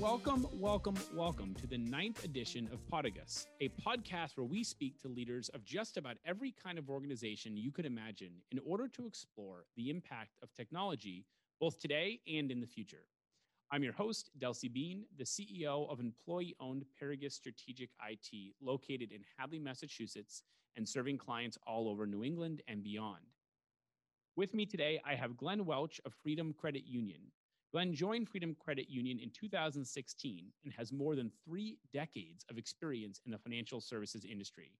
Welcome, welcome, welcome to the ninth edition of Podagus, a podcast where we speak to leaders of just about every kind of organization you could imagine in order to explore the impact of technology both today and in the future. I'm your host, Delcy Bean, the CEO of employee owned Paragus Strategic IT, located in Hadley, Massachusetts, and serving clients all over New England and beyond. With me today, I have Glen Welch of Freedom Credit Union. Glen joined Freedom Credit Union in 2016 and has more than three decades of experience in the financial services industry.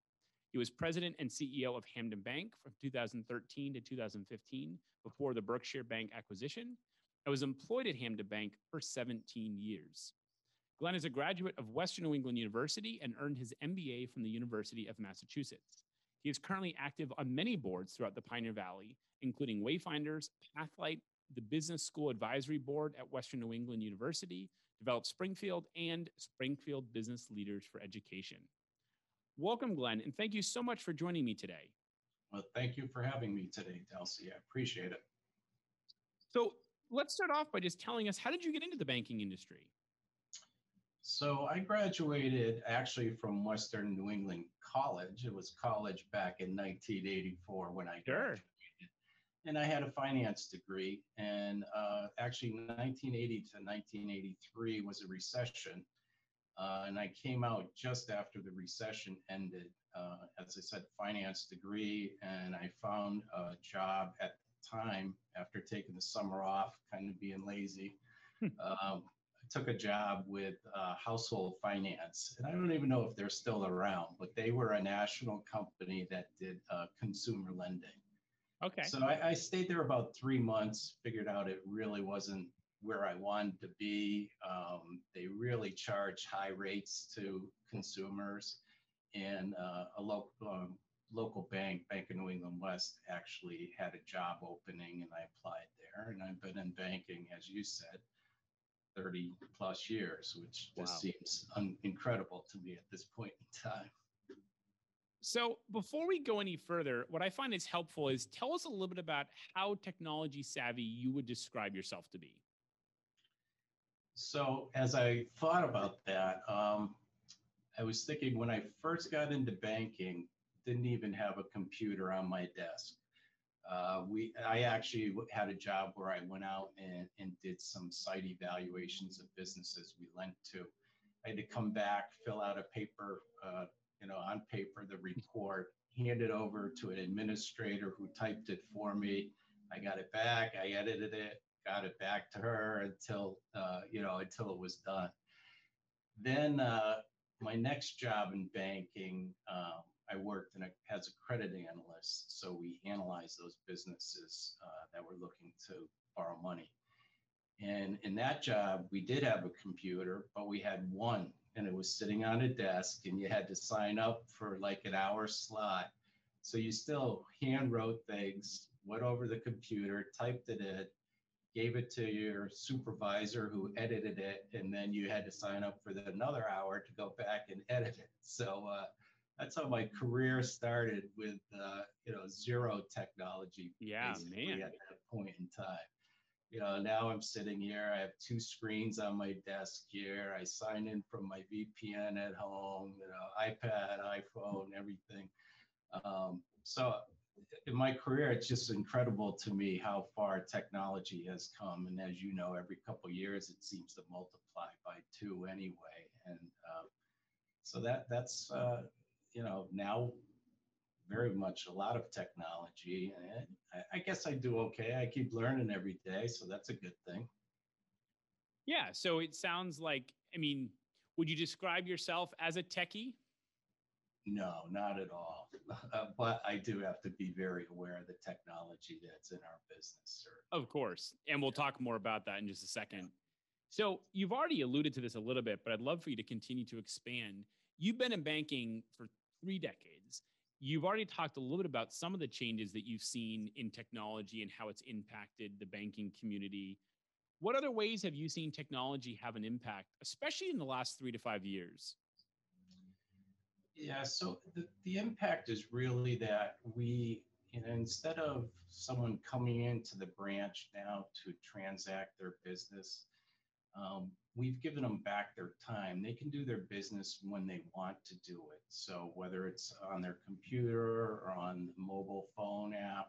He was president and CEO of Hampden Bank from 2013 to 2015 before the Berkshire Bank acquisition. I was employed at Hampden Bank for 17 years. Glen is a graduate of Western New England University and earned his MBA from the University of Massachusetts. He is currently active on many boards throughout the Pioneer Valley, including Wayfinders, Pathlight, the Business School Advisory Board at Western New England University, DevelopSpringfield, and Springfield Business Leaders for Education. Welcome, Glen, and thank you so much for joining me today. Well, thank you for having me today, Delcy. I appreciate it. So let's start off by just telling us how did you get into the banking industry? So I graduated actually from Western New England College. It was college back in 1984 when I graduated. And I had a finance degree. And uh, actually, 1980 to 1983 was a recession. Uh, and I came out just after the recession ended. Uh, as I said, finance degree, and I found a job at the time after taking the summer off, kind of being lazy. Hmm. um, I took a job with uh, Household Finance, and I don't even know if they're still around, but they were a national company that did uh, consumer lending. Okay. So I, I, stayed there about three months, figured out it really wasn't where I wanted to be. Um, they really charge high rates to consumers. And uh, a local, um, local bank, Bank of New England West, actually had a job opening and I applied there. And I've been in banking, as you said, 30 plus years, which just wow. seems un- incredible to me at this point in time. So, before we go any further, what I find is helpful is tell us a little bit about how technology savvy you would describe yourself to be. So, as I thought about that, um, I was thinking when I first got into banking, didn't even have a computer on my desk. Uh, we, I actually had a job where I went out and, and did some site evaluations of businesses we lent to. I had to come back, fill out a paper uh, you know, on paper, the report, hand it over to an administrator who typed it for me. I got it back, I edited it, got it back to her until, uh, you know, until it was done. Then uh, my next job in banking, um, I worked in a, as a credit analyst. So we analyzed those businesses uh, that were looking to borrow money. And in that job, we did have a computer, but we had one and it was sitting on a desk and you had to sign up for like an hour slot. So you still hand wrote things, went over the computer, typed it in, gave it to your supervisor who edited it, and then you had to sign up for the, another hour to go back and edit it. So uh, that's how my career started with uh, you know zero technology. Yeah, man. At that point in time you know, now I'm sitting here. I have two screens on my desk here. I sign in from my VPN at home, you know, iPad, iPhone, everything. Um, so in my career, it's just incredible to me how far technology has come. And as you know, every couple years, it seems to multiply by two anyway. And uh, so that that's uh, you know now very much a lot of technology. And I, I guess I do okay. I keep learning every day, so that's a good thing. Yeah. So it sounds like, I mean, would you describe yourself as a techie? No, not at all. Uh, but I do have to be very aware of the technology that's in our business. Sir. Of course. And we'll talk more about that in just a second. Yeah. So you've already alluded to this a little bit, but I'd love for you to continue to expand. You've been in banking for three decades. You've already talked a little bit about some of the changes that you've seen in technology and how it's impacted the banking community. What other ways have you seen technology have an impact, especially in the last three to five years? Yeah, so the, the impact is really that we, you know, instead of someone coming into the branch now to transact their business, um, we've given them back their time. They can do their business when they want to do it. So whether it's on their computer or on the mobile phone app,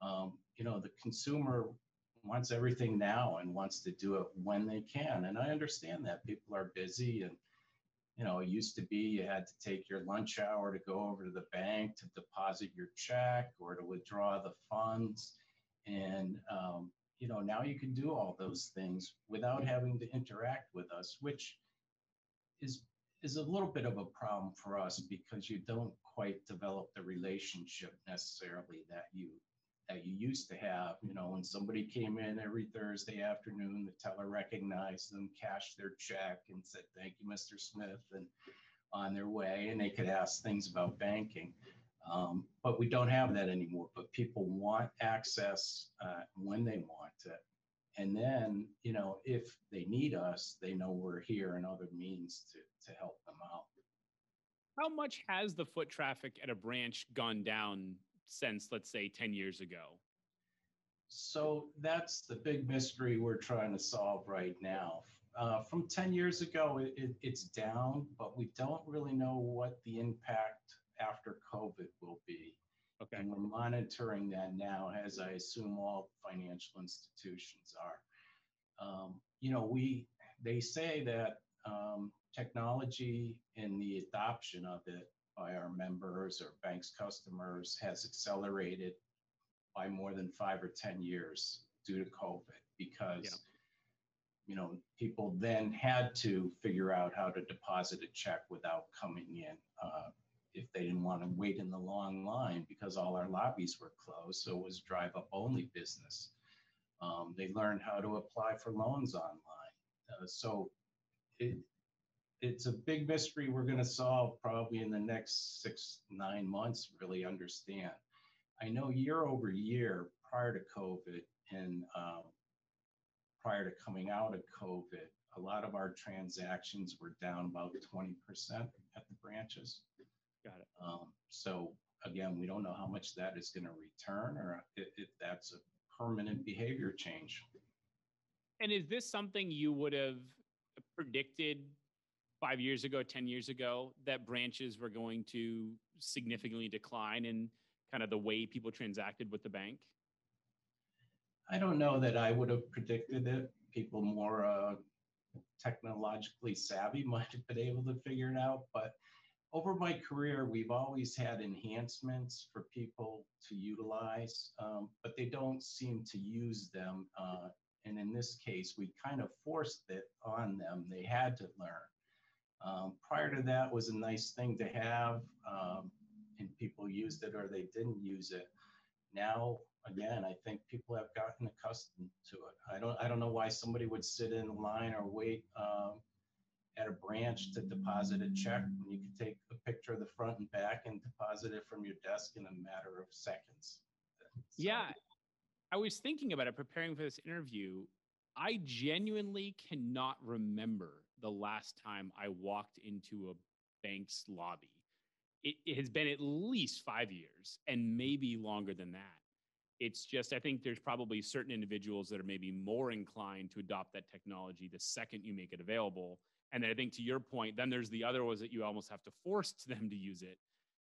um, you know, the consumer wants everything now and wants to do it when they can. And I understand that people are busy and you know, it used to be you had to take your lunch hour to go over to the bank to deposit your check or to withdraw the funds. And, um, you know, now you can do all those things without having to interact with us, which is is a little bit of a problem for us because you don't quite develop the relationship necessarily that you that you used to have. You know, when somebody came in every Thursday afternoon, the teller recognized them, cashed their check, and said, Thank you, Mr. Smith, and on their way, and they could ask things about banking. Um, but we don't have that anymore. But people want access uh, when they want it. And then, you know, if they need us, they know we're here and other means to, to help them out. How much has the foot traffic at a branch gone down since, let's say, 10 years ago? So that's the big mystery we're trying to solve right now. Uh, from 10 years ago, it, it, it's down, but we don't really know what the impact after COVID will be. Okay. And we're monitoring that now, as I assume all financial institutions are. Um, you know, we they say that um, technology and the adoption of it by our members or banks customers has accelerated by more than five or 10 years due to COVID because, yeah. you know, people then had to figure out how to deposit a check without coming in. Uh, if they didn't want to wait in the long line because all our lobbies were closed, so it was drive up only business. Um, they learned how to apply for loans online. Uh, so it, it's a big mystery we're going to solve probably in the next six, nine months, really understand. I know year over year prior to COVID and um, prior to coming out of COVID, a lot of our transactions were down about 20% at the branches. Got it. Um, so again, we don't know how much that is going to return or if, if that's a permanent behavior change. And is this something you would have predicted five years ago, 10 years ago, that branches were going to significantly decline in kind of the way people transacted with the bank? I don't know that I would have predicted it. People more uh, technologically savvy might have been able to figure it out. But over my career, we've always had enhancements for people to utilize, um, but they don't seem to use them. Uh, and in this case, we kind of forced it on them. They had to learn. Um, prior to that was a nice thing to have, um, and people used it or they didn't use it. Now, again, I think people have gotten accustomed to it. I don't, I don't know why somebody would sit in line or wait um, at a branch to deposit a check when you could take a picture of the front and back and deposit it from your desk in a matter of seconds. So, yeah, I was thinking about it preparing for this interview. I genuinely cannot remember the last time I walked into a bank's lobby. It, it, has been at least five years and maybe longer than that. It's just, I think there's probably certain individuals that are maybe more inclined to adopt that technology the second you make it available. And I think to your point, then there's the other ones that you almost have to force them to use it.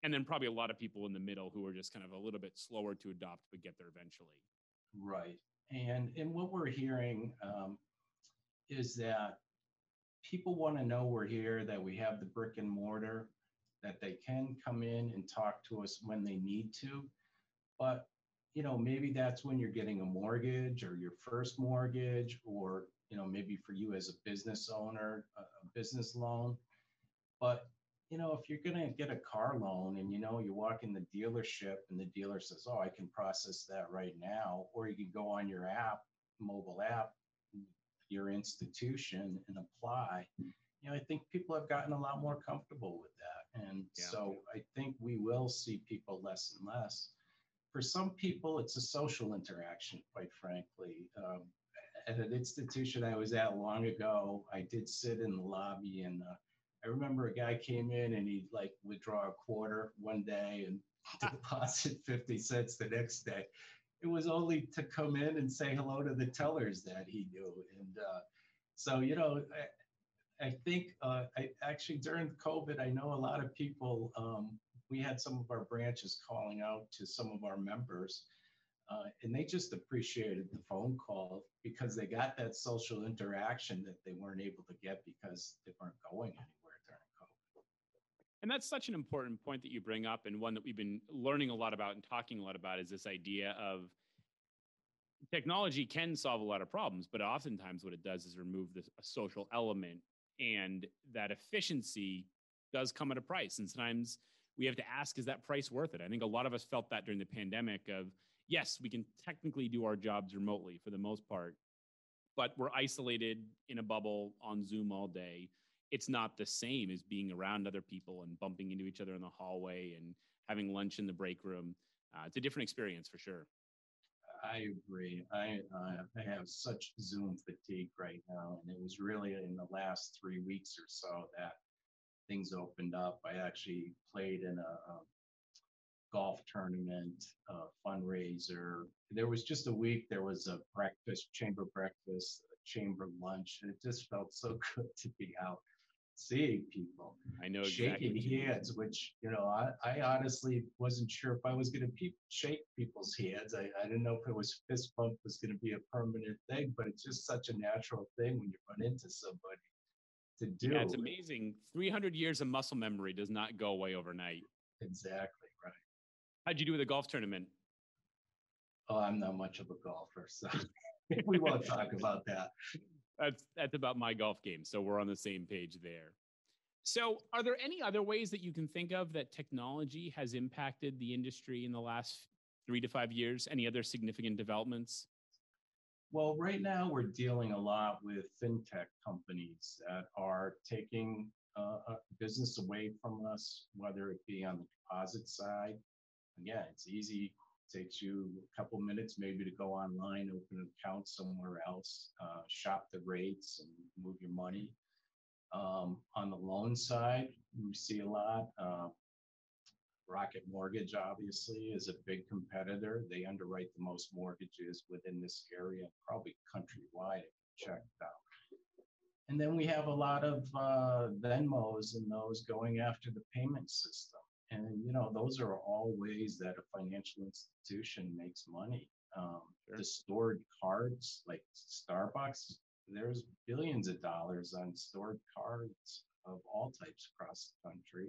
And then probably a lot of people in the middle who are just kind of a little bit slower to adopt, but get there eventually. Right. And, and what we're hearing um, is that people want to know we're here, that we have the brick and mortar, that they can come in and talk to us when they need to. But, you know, maybe that's when you're getting a mortgage or your first mortgage, or, you know, maybe for you as a business owner, a, a business loan. But, you know, if you're going to get a car loan and, you know, you walk in the dealership and the dealer says, oh, I can process that right now, or you can go on your app, mobile app, your institution and apply, you know, I think people have gotten a lot more comfortable with that. And yeah. so I think we will see people less and less. For some people, it's a social interaction, quite frankly. Um, at an institution I was at long ago, I did sit in the lobby and uh, I remember a guy came in and he'd like withdraw a quarter one day and deposit 50 cents the next day it was only to come in and say hello to the tellers that he knew. And, uh, so you know, I, I think uh, I actually during COVID, I know a lot of people. Um, we had some of our branches calling out to some of our members, uh, and they just appreciated the phone call because they got that social interaction that they weren't able to get because they weren't going anywhere during COVID. And that's such an important point that you bring up, and one that we've been learning a lot about and talking a lot about is this idea of technology can solve a lot of problems, but oftentimes what it does is remove the social element, and that efficiency does come at a price. And sometimes we have to ask, is that price worth it? I think a lot of us felt that during the pandemic of, yes, we can technically do our jobs remotely for the most part, but we're isolated in a bubble on Zoom all day. It's not the same as being around other people and bumping into each other in the hallway and having lunch in the break room. Uh, it's a different experience for sure. I agree. I uh, I have such Zoom fatigue right now, and it was really in the last three weeks or so that things opened up. I actually played in a, a golf tournament, a fundraiser. There was just a week. There was a breakfast, chamber breakfast, chamber lunch, and it just felt so good to be out seeing people. I know exactly. shaking hands, which you know, I, I honestly wasn't sure if I was going to pe- shake people's hands. I, I didn't know if it was fist bump was going to be a permanent thing, but it's just such a natural thing when you run into somebody to do. Yeah, it's amazing. 300 years of muscle memory does not go away overnight. Exactly. How'd you do with the golf tournament? Oh, I'm not much of a golfer, so we won't talk about that that's that's about my golf game. So we're on the same page there. So, are there any other ways that you can think of that technology has impacted the industry in the last three to five years? Any other significant developments? Well, right now we're dealing a lot with fintech companies that are taking uh, business away from us, whether it be on the deposit side. Again, it's easy takes you a couple minutes maybe to go online, open an account somewhere else, uh, shop the rates, and move your money. Um, on the loan side, we see a lot. Uh, Rocket Mortgage, obviously, is a big competitor. They underwrite the most mortgages within this area, probably countrywide, checked out. And then we have a lot of uh, Venmos and those going after the payment system. And you know, those are all ways that a financial institution makes money. Um, sure. The stored cards, like Starbucks, there's billions of dollars on stored cards of all types across the country.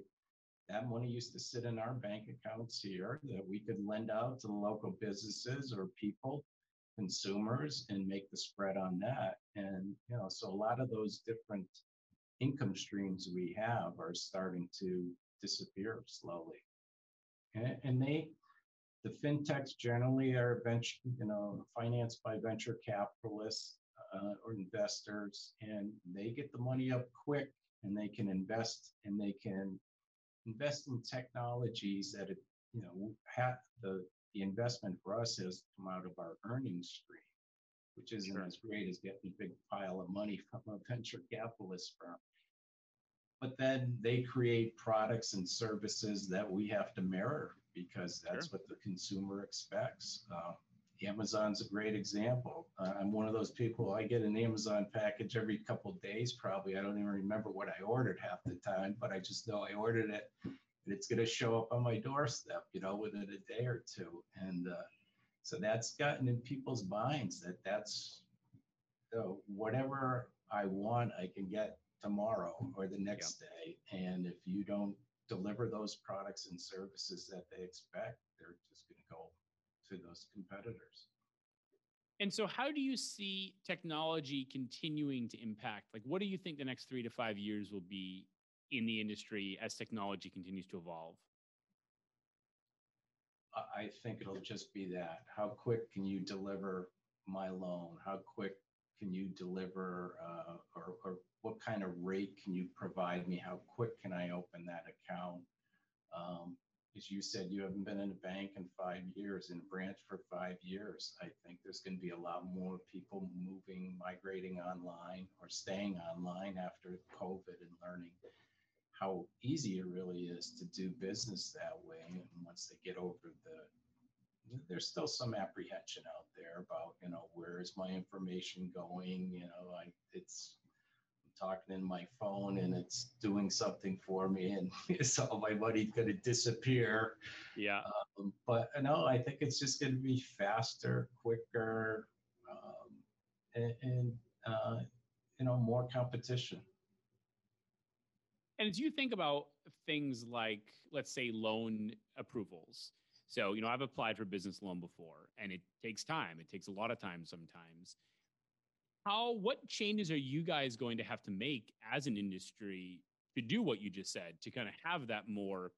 That money used to sit in our bank accounts here that we could lend out to local businesses or people, consumers, and make the spread on that. And you know, so a lot of those different income streams we have are starting to disappear slowly. And, and they, the fintechs generally are venture, you know, financed by venture capitalists uh, or investors, and they get the money up quick, and they can invest, and they can invest in technologies that it, you know, have the the investment for us has come out of our earnings stream, which isn't sure. as great as getting a big pile of money from a venture capitalist firm but then they create products and services that we have to mirror because that's sure. what the consumer expects. Uh, Amazon's a great example. Uh, I'm one of those people. I get an Amazon package every couple days. Probably I don't even remember what I ordered half the time, but I just know I ordered it, and it's going to show up on my doorstep, you know, within a day or two. And uh, so that's gotten in people's minds that that's you know, whatever I want, I can get tomorrow or the next day. And if you don't deliver those products and services that they expect, they're just going to go to those competitors. And so, how do you see technology continuing to impact? Like, what do you think the next three to five years will be in the industry as technology continues to evolve? I think it'll just be that. How quick can you deliver my loan? How quick can you deliver uh, or, or what kind of rate can you provide me? How quick can I open that account? Um, as you said, you haven't been in a bank in five years, in a branch for five years. I think there's going to be a lot more people moving, migrating online or staying online after COVID and learning how easy it really is to do business that way. And once they get over the there's still some apprehension out there about you know where is my information going? You know I, it's I'm talking in my phone and it's doing something for me and it's all my money's going to disappear. Yeah. Um, but no i think it's just going to be faster quicker um, and, and uh, you know more competition. And as you think about things like let's say loan approvals so, you know, I've applied for business loan before and it takes time. It takes a lot of time sometimes. How what changes are you guys going to have to make as an industry to do what you just said to kind of have that more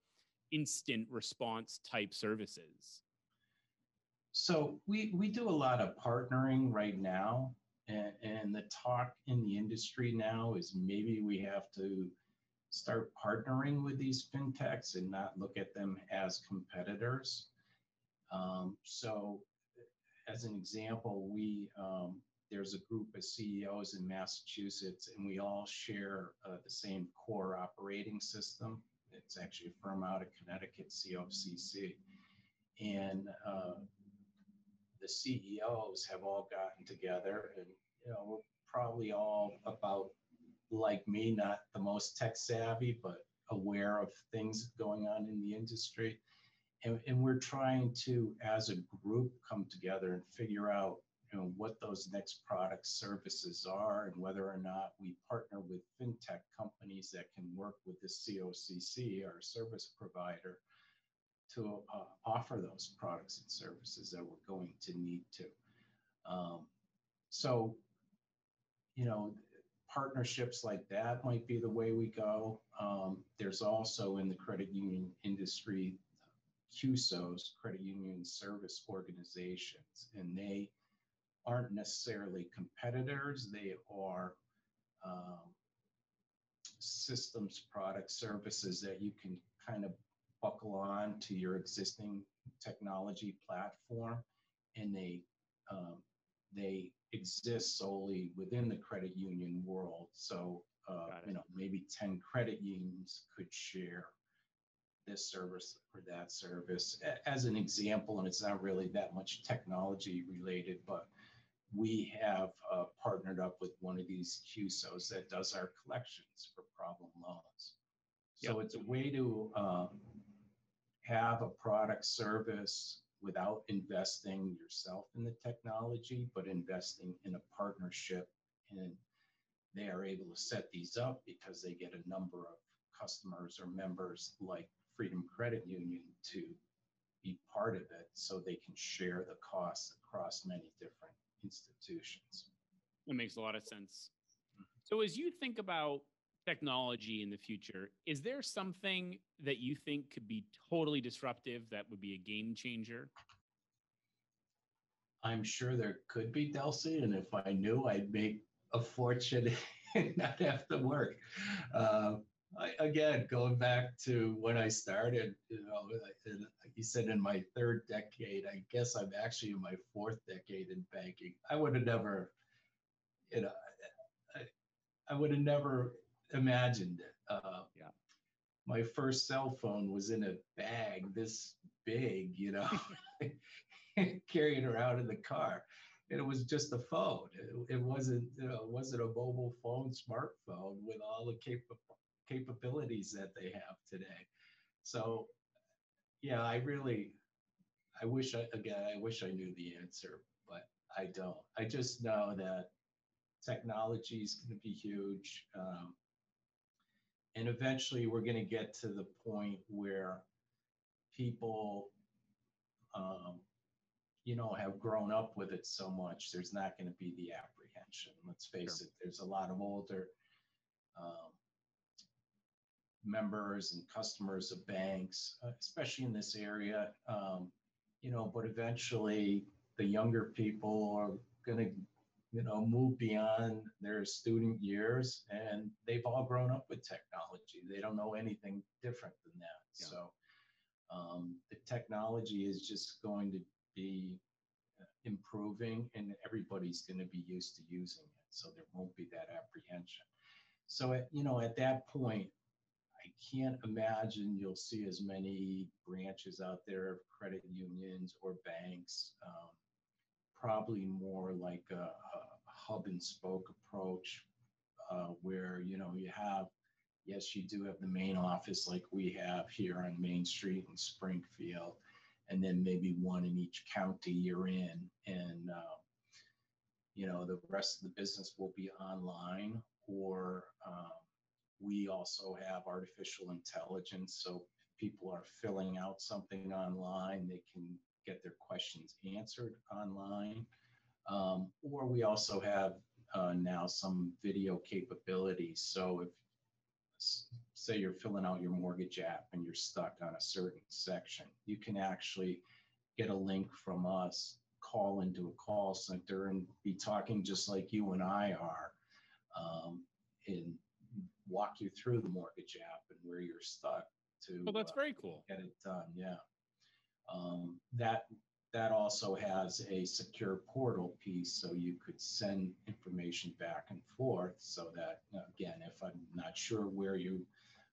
instant response type services? So we we do a lot of partnering right now and, and the talk in the industry now is maybe we have to start partnering with these fintechs and not look at them as competitors. Um, so, as an example, we um, there's a group of CEOs in Massachusetts, and we all share uh, the same core operating system. It's actually a firm out of Connecticut, COCC, and uh, the CEOs have all gotten together, and you know we're probably all about like me, not the most tech savvy, but aware of things going on in the industry. And, and we're trying to, as a group, come together and figure out you know, what those next product services are and whether or not we partner with fintech companies that can work with the COCC, our service provider, to uh, offer those products and services that we're going to need to. Um, so, you know, partnerships like that might be the way we go. Um, there's also in the credit union industry CUSOs, credit union service organizations, and they aren't necessarily competitors. They are um, systems, products, services that you can kind of buckle on to your existing technology platform, and they um, they exist solely within the credit union world. So, uh, you know, maybe 10 credit unions could share this service or that service as an example. And it's not really that much technology related, but we have uh, partnered up with one of these CUSOs that does our collections for problem loans. So yep. it's a way to um, have a product service without investing yourself in the technology, but investing in a partnership. And they are able to set these up because they get a number of customers or members like Freedom Credit Union to be part of it so they can share the costs across many different institutions. That makes a lot of sense. Mm-hmm. So, as you think about technology in the future, is there something that you think could be totally disruptive that would be a game changer? I'm sure there could be, Delcy, and if I knew, I'd make a fortune and not have to work. Uh, I, again, going back to when I started, you know, like you said, in my third decade, I guess I'm actually in my fourth decade in banking. I would have never, you know, I, I would have never imagined it. Uh, yeah. My first cell phone was in a bag this big, you know, carrying around in the car. And it was just a phone. It, it wasn't, you know, it wasn't a mobile phone, smartphone with all the cap- capabilities that they have today. So, yeah, I really, I wish I, again, I wish I knew the answer, but I don't. I just know that technology is going to be huge. Um, and eventually we're going to get to the point where people um, you know have grown up with it so much there's not going to be the apprehension let's face sure. it there's a lot of older um, members and customers of banks uh, especially in this area um, you know but eventually the younger people are going to you know, move beyond their student years and they've all grown up with technology. They don't know anything different than that. Yeah. So um, the technology is just going to be uh, improving and everybody's going to be used to using it. So there won't be that apprehension. So, at, you know, at that point, I I can't imagine you'll see as many branches out there of credit unions or banks. Um, probably more like a, a, hub and spoke approach, uh, where you know you have, yes, you do have the main office like we have here on Main Street in Springfield, and then maybe one in each county you're in, and uh, you know the rest of the business will be online or um, we also have artificial intelligence. So if people are filling out something online, they can get their questions answered online. Um, or we also have uh, now some video capabilities. So if say you're filling out your mortgage app and you're stuck on a certain section, you can actually get a link from us, call into a call center and be talking just like you and I are. Um, and walk you through the mortgage app and where you're stuck to well that's uh, very cool get it done yeah um, that that also has a secure portal piece so you could send information back and forth so that again if i'm not sure where you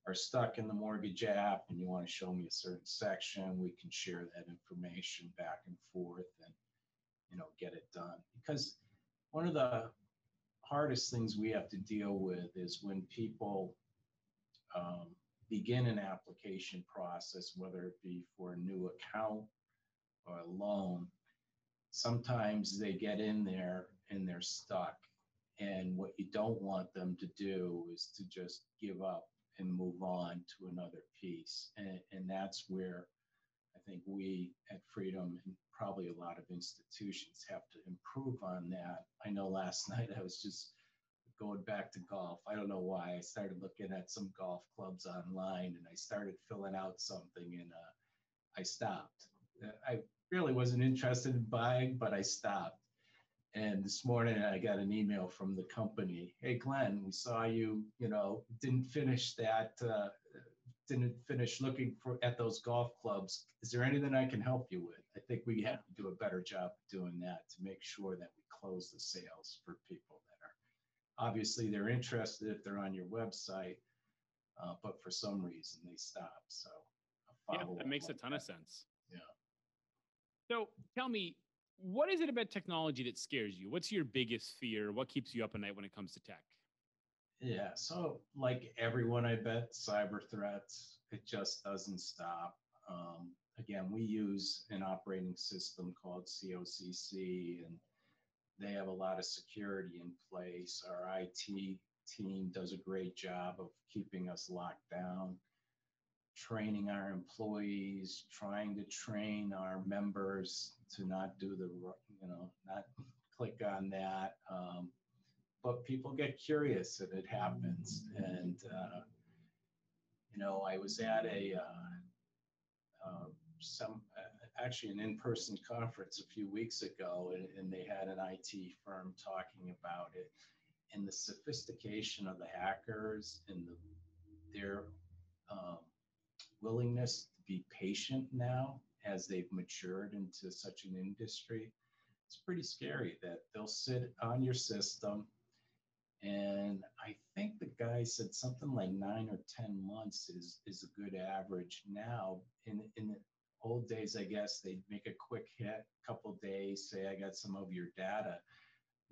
are stuck in the mortgage app and you want to show me a certain section we can share that information back and forth and you know get it done. Because one of the hardest things we have to deal with is when people um, begin an application process, whether it be for a new account or a loan, sometimes they get in there and they're stuck. And what you don't want them to do is to just give up and move on to another piece. And, and that's where I think we at Freedom and probably a lot of institutions have to improve on that. I know last night I was just going back to golf. I don't know why. I started looking at some golf clubs online and I started filling out something and uh, I stopped. I really wasn't interested in buying, but I stopped. And this morning I got an email from the company. Hey, Glen, we saw you, you know, didn't finish that, uh, didn't finish looking for at those golf clubs. Is there anything I can help you with? I think we have to do a better job doing that to make sure that we close the sales for people that are obviously they're interested if they're on your website, uh, but for some reason they stop. So yeah, that makes a ton that. of sense. So tell me, what is it about technology that scares you? What's your biggest fear? What keeps you up at night when it comes to tech? Yeah. So, like everyone, I bet cyber threats, it just doesn't stop. Um, again, we use an operating system called COCC, and they have a lot of security in place. Our IT team does a great job of keeping us locked down, training our employees, trying to train our members to not do the, you know, not click on that. Um, but people get curious and it happens. And, uh, you know, I was at a, uh, uh, some, actually an in-person conference a few weeks ago and, and they had an IT firm talking about it and the sophistication of the hackers and the, their um, willingness to be patient now as they've matured into such an industry it's pretty scary that they'll sit on your system and I think the guy said something like nine or 10 months is, is a good average. Now, in, in the old days, I guess they'd make a quick hit, couple days, say, I got some of your data.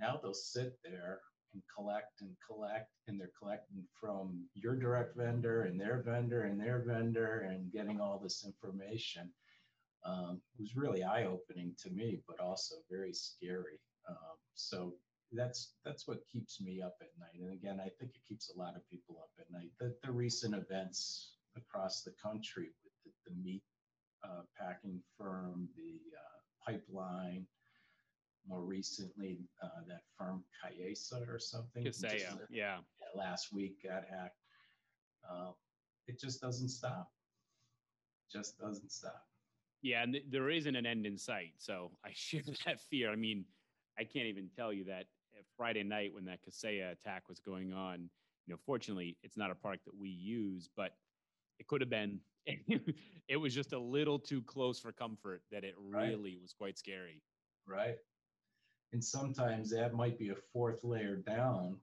Now they'll sit there and collect and collect, and they're collecting from your direct vendor and their vendor and their vendor and getting all this information. Um, it was really eye opening to me, but also very scary. Um, so that's that's what keeps me up at night. And again, I think it keeps a lot of people up at night. The, the recent events across the country with the, the meat uh, packing firm, the uh, pipeline, more recently uh, that firm Kayesa or something. Kaseya, yeah. yeah. Last week got hacked. Uh, it just doesn't stop. Just doesn't stop. Yeah, and th- there isn't an end in sight. So I share that fear. I mean, I can't even tell you that Friday night when that Kaseya attack was going on, you know, fortunately, it's not a product that we use, but it could have been. it was just a little too close for comfort that it really right. was quite scary. Right. And sometimes that might be a fourth layer down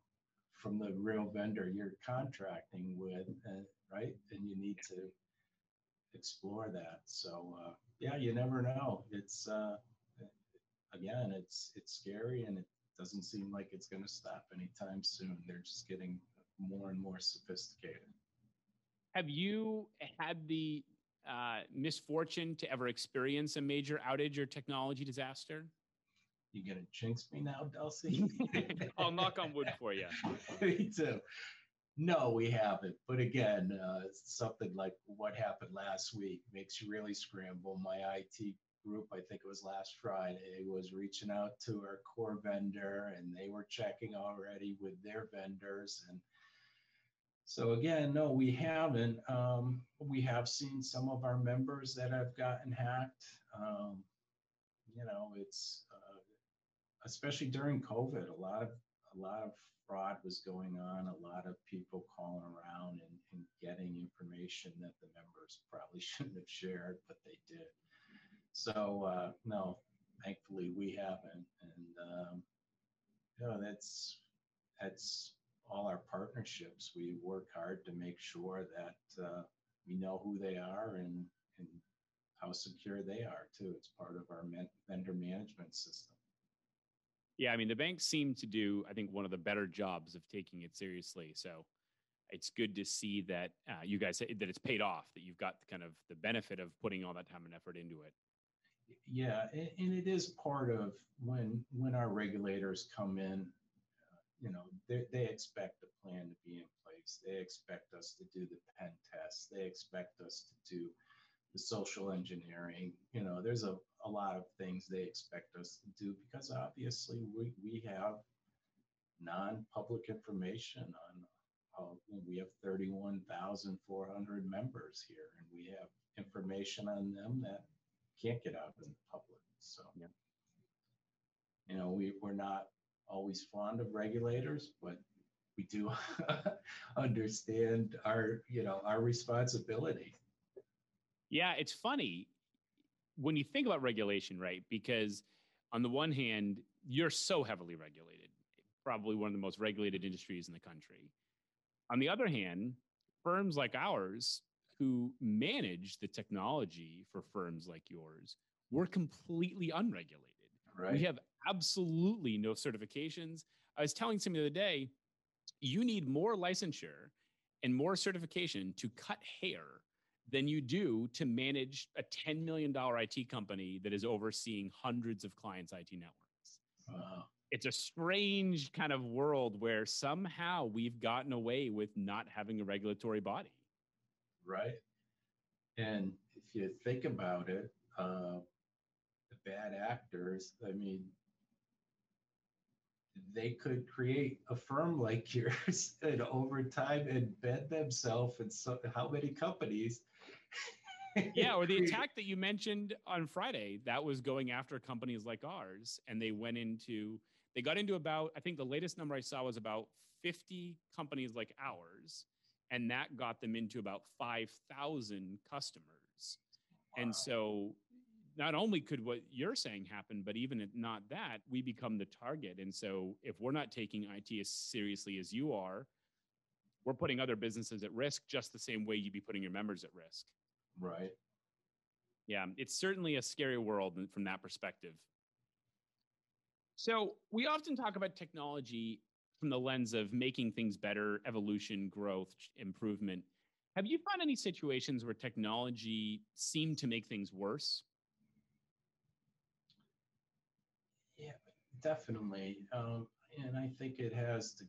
from the real vendor you're contracting with, uh, right? And you need to explore that. So uh, yeah, you never know. It's uh, again, it's it's scary and it doesn't seem like it's going to stop anytime soon. They're just getting more and more sophisticated. Have you had the uh, misfortune to ever experience a major outage or technology disaster? You gonna jinx me now, Delcy? I'll knock on wood for you. me too. No, we haven't. But again, uh, something like what happened last week makes you really scramble. My IT group, I think it was last Friday, was reaching out to our core vendor and they were checking already with their vendors. And so again, no, we haven't. Um, we have seen some of our members that have gotten hacked. Um, you know, it's especially during COVID, a lot of a lot of fraud was going on, a lot of people calling around and, and getting information that the members probably shouldn't have shared, but they did. So uh, no, thankfully we haven't, and um, you know that's that's all our partnerships. We work hard to make sure that uh, we know who they are and and how secure they are too. It's part of our vendor management system. Yeah, I mean the banks seem to do, I think, one of the better jobs of taking it seriously. So it's good to see that uh, you guys that it's paid off. That you've got kind of the benefit of putting all that time and effort into it. Yeah, and, it is part of when when our regulators come in. Uh, you know, they they expect the plan to be in place. They expect us to do the pen tests. They expect us to do the social engineering. You know, there's a, a lot of things they expect us to do because obviously we, we have non-public information on uh, we have 31,400 members here and we have information on them that can't get out in the public. So, yeah. you know, we, we're not always fond of regulators, but we do understand our, you know, our responsibility yeah, it's funny when you think about regulation, right? Because on the one hand, you're so heavily regulated, probably one of the most regulated industries in the country. On the other hand, firms like ours who manage the technology for firms like yours, we're completely unregulated. Right. We have absolutely no certifications. I was telling somebody the other day, you need more licensure and more certification to cut hair than you do to manage a $10 million IT company that is overseeing hundreds of clients' IT networks. Wow. It's a strange kind of world where somehow we've gotten away with not having a regulatory body. Right. And if you think about it, uh, the bad actors, I mean, they could create a firm like yours and over time embed themselves in so, how many companies yeah, or the attack that you mentioned on Friday that was going after companies like ours, and they went into they got into about I think the latest number I saw was about 50 companies like ours, and that got them into about 5,000 customers. Wow. And so not only could what you're saying happen, but even if not that, we become the target. And so if we're not taking IT as seriously as you are, we're putting other businesses at risk just the same way you'd be putting your members at risk. Right. Yeah, it's certainly a scary world from that perspective. So, we often talk about technology from the lens of making things better, evolution, growth, improvement. Have you found any situations where technology seemed to make things worse? Yeah, definitely. Um, and I think it has to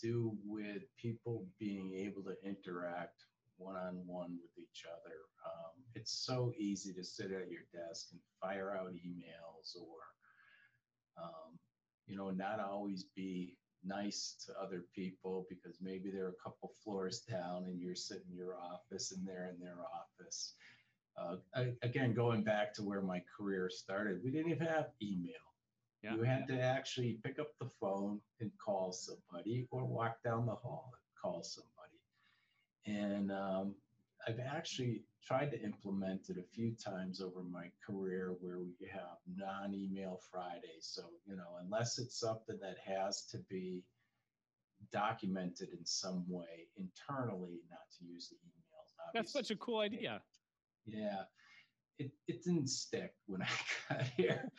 do with people being able to interact one on one with each other. Um, it's so easy to sit at your desk and fire out emails or, um, you know, not always be nice to other people because maybe they're a couple floors down and you're sitting in your office and they're in their office. Uh, I, again, going back to where my career started, we didn't even have email. Yeah. You had to actually pick up the phone and call somebody or walk down the hall and call somebody. And um, I've actually tried to implement it a few times over my career where we have non email Fridays. So, you know, unless it's something that has to be documented in some way internally not to use the emails. Obviously. That's such a cool idea. Yeah. It, it didn't stick when I got here.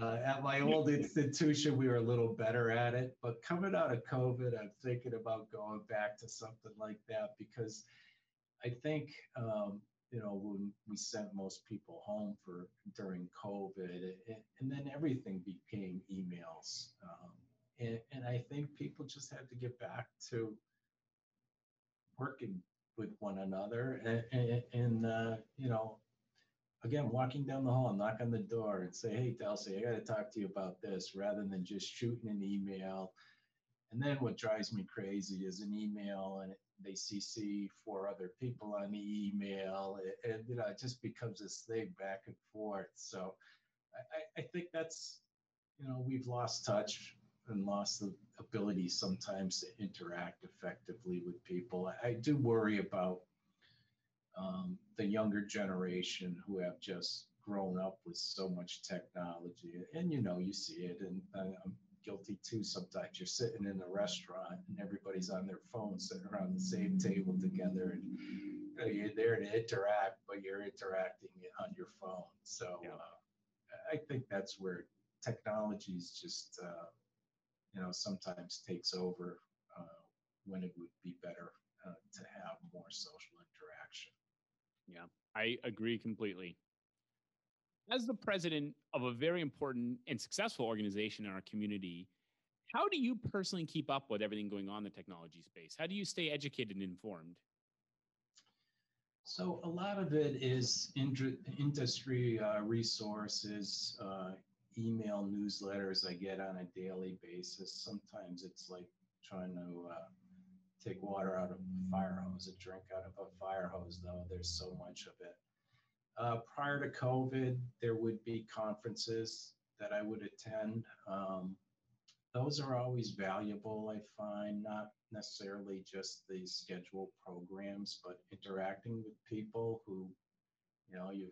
Uh, at my old institution, we were a little better at it. But coming out of COVID, I'm thinking about going back to something like that because I think um, you know, when we sent most people home for during COVID, and then everything became emails. Um, and, and I think people just had to get back to working with one another and, and, and uh, you know, again, walking down the hall, knock on the door and say, Hey, Delcy, I got to talk to you about this rather than just shooting an email. And then what drives me crazy is an email and they CC four other people on the email, and, you know it just becomes this thing back and forth. So I, I think that's you know we've lost touch and lost the ability sometimes to interact effectively with people. I do worry about um, the younger generation who have just grown up with so much technology, and you know you see it, and I'm guilty too sometimes. You're sitting in a restaurant and everybody's on their phone sitting around the same table together and you know, you're there to interact, but you're interacting on your phone. So yeah. uh, I think that's where technology is just, uh, you know, sometimes takes over uh, when it would be better uh, to have more social. Yeah, I agree completely as the president of a very important and successful organization in our community, how do you personally keep up with everything going on in the technology space? How do you stay educated and informed? So a lot of it is industry uh, resources, uh, email newsletters I get on a daily basis. Sometimes it's like trying to uh, take water out of a fire hose, a drink out of a fire hose, though. There's so much of it. Uh, prior to COVID, there would be conferences that I would attend. Um, those are always valuable, I find, not necessarily just the scheduled programs, but interacting with people who, you know, you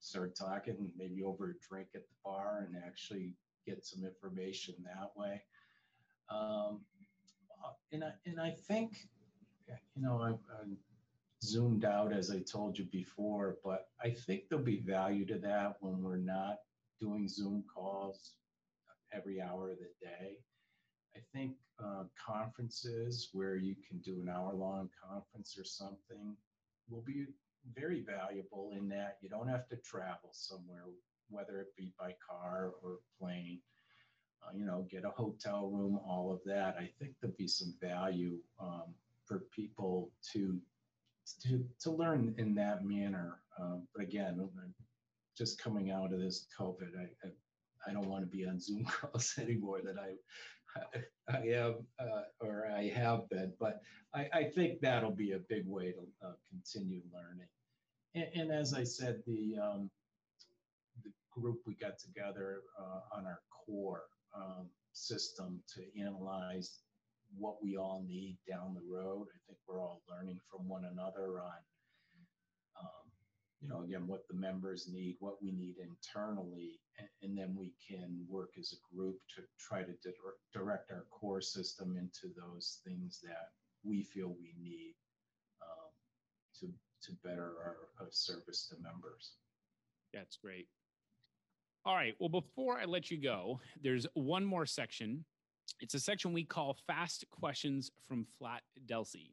start talking maybe over a drink at the bar and actually get some information that way. Um, and I and I think, you know, I, I'm zoomed out as I told you before, but I think there'll be value to that when we're not doing Zoom calls every hour of the day. I think uh, conferences where you can do an hour long conference or something will be very valuable in that you don't have to travel somewhere, whether it be by car or plane. Uh, you know, get a hotel room, all of that. I think there'll be some value um, for people to to, to learn in that manner. Um, but again, just coming out of this COVID, I, I, I don't want to be on Zoom calls anymore that I, I, I am uh, or I have been. But I, I think that'll be a big way to uh, continue learning. And, and, as I said, the um, the group we got together uh, on our core um, system to analyze what we all need down the road. I think we're all learning from one another on, um, you know, again, what the members need, what we need internally, and, and then we can work as a group to try to di- direct our core system into those things that we feel we need um, to to better our, our service to members. That's great. All right. Well, before I let you go, there's one more section it's a section we call Fast Questions from Flat Delcy.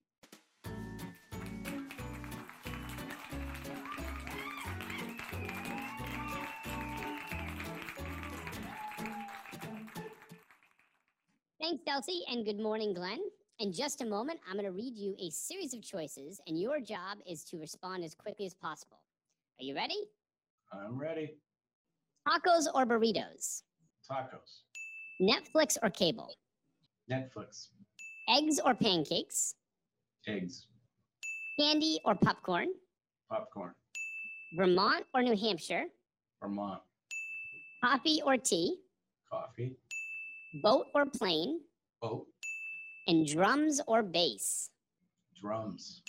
Thanks, Delcy, and good morning, Glen. In just a moment, I'm going to read you a series of choices, and your job is to respond as quickly as possible. Are you ready? I'm ready. Tacos or burritos? Tacos. Netflix or cable? Netflix. Eggs or pancakes? Eggs. Candy or popcorn? Popcorn. Vermont or New Hampshire? Vermont. Coffee or tea? Coffee. Boat or plane? Boat. And drums or bass? Drums.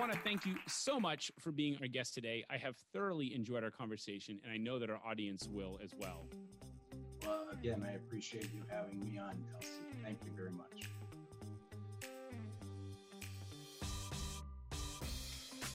Want to thank you so much for being our guest today. I have thoroughly enjoyed our conversation, and I know that our audience will as well. uh, again, I appreciate you having me on, Kelsey. Thank you very much.